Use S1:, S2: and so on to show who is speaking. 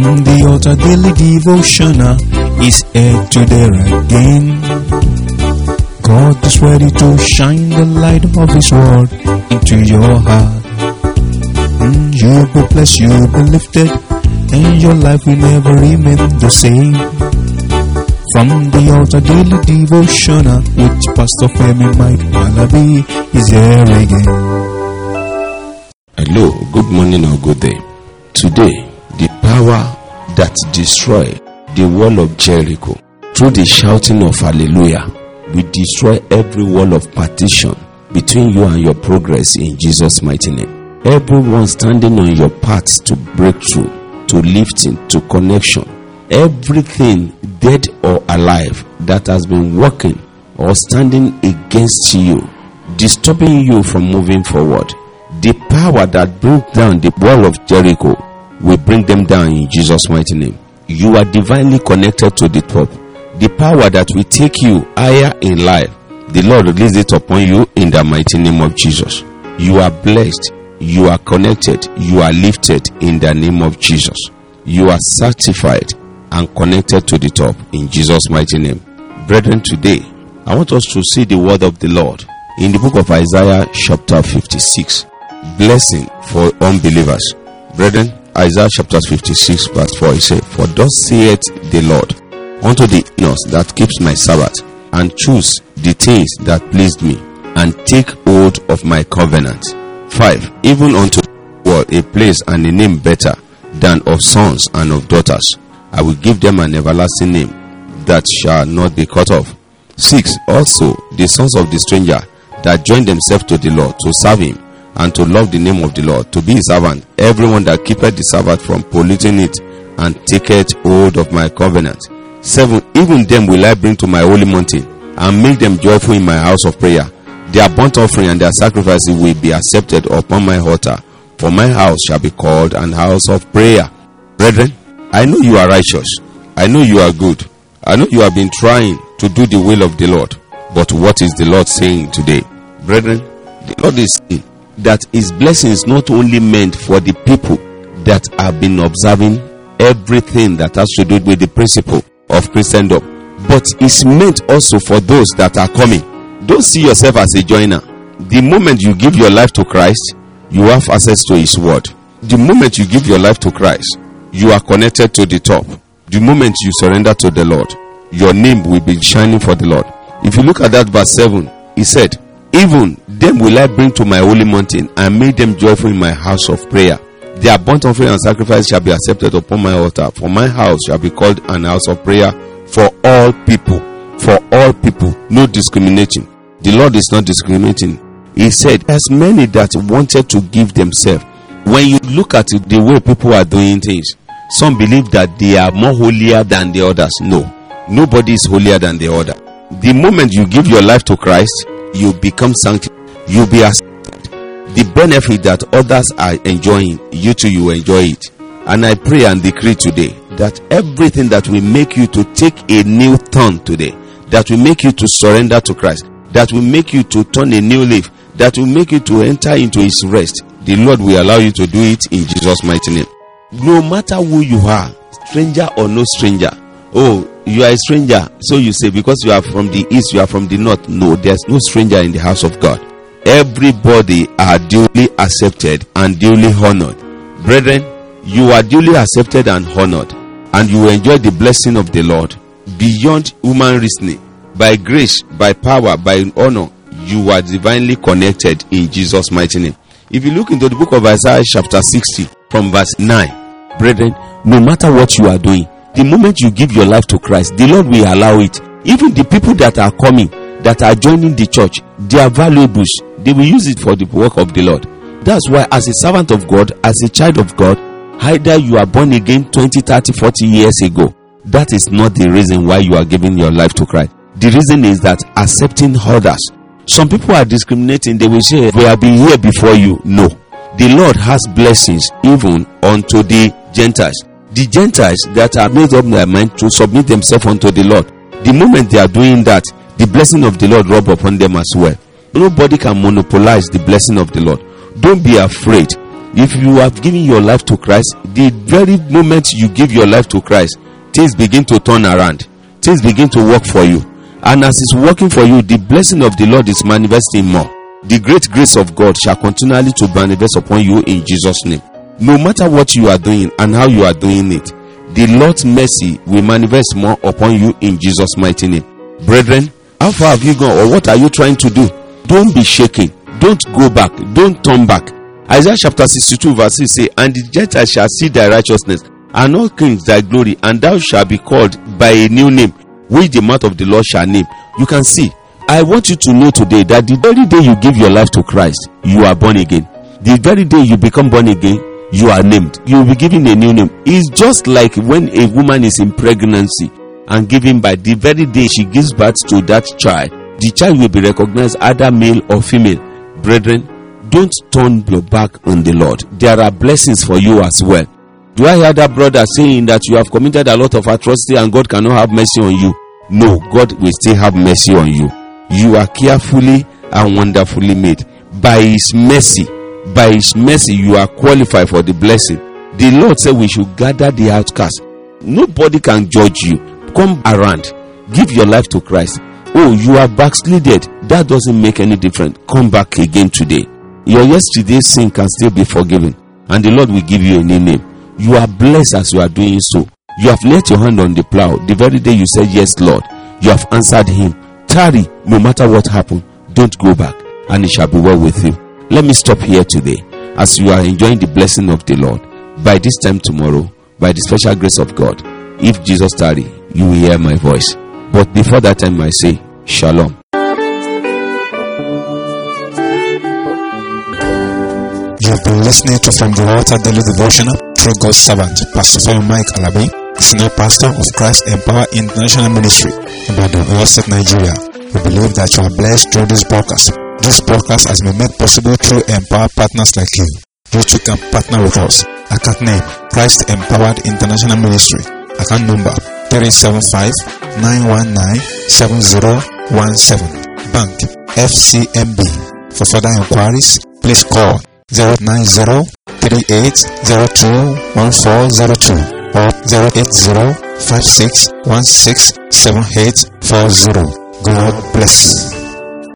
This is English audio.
S1: The altar daily devotional is here to there again. God is ready to shine the light of His word into your heart. Mm, you'll be blessed, you'll be lifted, and your life will never remain the same. From the altar daily devotional with Pastor Femi Mike Malabi is here again.
S2: Hello, good morning or good day. Today, the power that destroy the wall of Jericho through the shouting of hallelujah we destroy every wall of partition between you and your progress in Jesus' mighty name. Everyone standing on your path to breakthrough, to lifting, to connection, everything dead or alive that has been working or standing against you, disturbing you from moving forward, the power that broke down the wall of Jericho will bring them down in Jesus' mighty name. You are divinely connected to the top. The power that will take you higher in life, the Lord release it upon you in the mighty name of Jesus. You are blessed, you are connected, you are lifted in the name of Jesus. You are certified and connected to the top in Jesus' mighty name. Brethren, today I want us to see the word of the Lord in the book of Isaiah, chapter 56 blessing for unbelievers. Brethren, Isaiah chapter 56, verse 4, he said, For thus saith the Lord unto the nurse that keeps my Sabbath, and choose the things that pleased me, and take hold of my covenant. 5. Even unto well, a place and a name better than of sons and of daughters. I will give them an everlasting name that shall not be cut off. 6. Also, the sons of the stranger that join themselves to the Lord to serve him and to love the name of the Lord, to be his servant, everyone that keepeth the Sabbath from polluting it, and taketh hold of my covenant. Seven, even them will I bring to my holy mountain, and make them joyful in my house of prayer. Their burnt offering and their sacrifices will be accepted upon my altar, for my house shall be called an house of prayer. Brethren, I know you are righteous. I know you are good. I know you have been trying to do the will of the Lord. But what is the Lord saying today? Brethren, the Lord is saying that his blessing is not only meant for the people that have been observing everything that has to do with the principle of Christendom, but it's meant also for those that are coming. Don't see yourself as a joiner. The moment you give your life to Christ, you have access to his word. The moment you give your life to Christ, you are connected to the top. The moment you surrender to the Lord, your name will be shining for the Lord. If you look at that verse 7, he said, Even them will I bring to my holy mountain and make them joyful in my house of prayer. Their burnt offering and sacrifice shall be accepted upon my altar, for my house shall be called an house of prayer for all people. For all people, no discriminating. The Lord is not discriminating. He said, As many that wanted to give themselves. When you look at it, the way people are doing things, some believe that they are more holier than the others. No, nobody is holier than the other. The moment you give your life to Christ, you become sanctified. You be accepted. The benefit that others are enjoying, you too you enjoy it. And I pray and decree today that everything that will make you to take a new turn today, that will make you to surrender to Christ, that will make you to turn a new leaf, that will make you to enter into His rest, the Lord will allow you to do it in Jesus' mighty name. No matter who you are, stranger or no stranger, oh, you are a stranger, so you say because you are from the east, you are from the north. No, there's no stranger in the house of God. Everybody are duly accepted and duly honored. Brethren, you are duly accepted and honored, and you enjoy the blessing of the Lord beyond human reasoning. By grace, by power, by honor, you are divinely connected in Jesus' mighty name. If you look into the book of Isaiah, chapter 60, from verse 9, brethren, no matter what you are doing, the moment you give your life to Christ, the Lord will allow it. Even the people that are coming, that are joining the church, they are valuables. They will use it for the work of the Lord. That's why, as a servant of God, as a child of God, either you are born again 20, 30, 40 years ago, that is not the reason why you are giving your life to Christ. The reason is that accepting others. Some people are discriminating. They will say, We have been here before you. No. The Lord has blessings even unto the Gentiles. The Gentiles that are made up their mind to submit themselves unto the Lord. The moment they are doing that, the blessing of the Lord rub upon them as well. Nobody can monopolize the blessing of the Lord. Don't be afraid. If you have given your life to Christ, the very moment you give your life to Christ, things begin to turn around. Things begin to work for you. And as it's working for you, the blessing of the Lord is manifesting more. The great grace of God shall continually to manifest upon you in Jesus' name. No matter what you are doing and how you are doing it, the Lord's mercy will manifest more upon you in Jesus' mighty name. Brethren, how far have you gone or what are you trying to do? Don't be shaken. Don't go back. Don't turn back. Isaiah chapter 62 verse 6 say, And the Gentiles shall see thy righteousness, and all kings thy glory, and thou shalt be called by a new name, which the mouth of the Lord shall name. You can see. I want you to know today that the very day you give your life to Christ, you are born again. The very day you become born again, you are named. You will be given a new name. It's just like when a woman is in pregnancy and given by the very day she gives birth to that child, the child will be recognized either male or female. Brethren, don't turn your back on the Lord. There are blessings for you as well. Do I hear that brother saying that you have committed a lot of atrocity and God cannot have mercy on you? No, God will still have mercy on you. You are carefully and wonderfully made. By His mercy, by His mercy, you are qualified for the blessing. The Lord said we should gather the outcast. Nobody can judge you. Come around, give your life to Christ. Oh, you are backslided. That doesn't make any difference. Come back again today. Your yesterday's sin can still be forgiven, and the Lord will give you a new name. You are blessed as you are doing so. You have laid your hand on the plow the very day you said, Yes, Lord. You have answered Him. Tarry, no matter what happened, don't go back, and it shall be well with you. Let me stop here today as you are enjoying the blessing of the Lord. By this time tomorrow, by the special grace of God, if Jesus tarry, you will hear my voice. But before that time, I say, Shalom.
S1: You have been listening to From the Altar Daily Devotional through God's servant, Pastor Father Mike Alabi, Senior Pastor of Christ Empower International Ministry, Ibadan, Oyo State, Nigeria. We believe that you are blessed through this broadcast. This broadcast has been made possible through Empower partners like you. You too can partner with us. Account name, Christ Empowered International Ministry. Account number, 375 919 7017. Bank, FCMB. For further inquiries, please call 090 3802 or 080 5616 7840. God bless.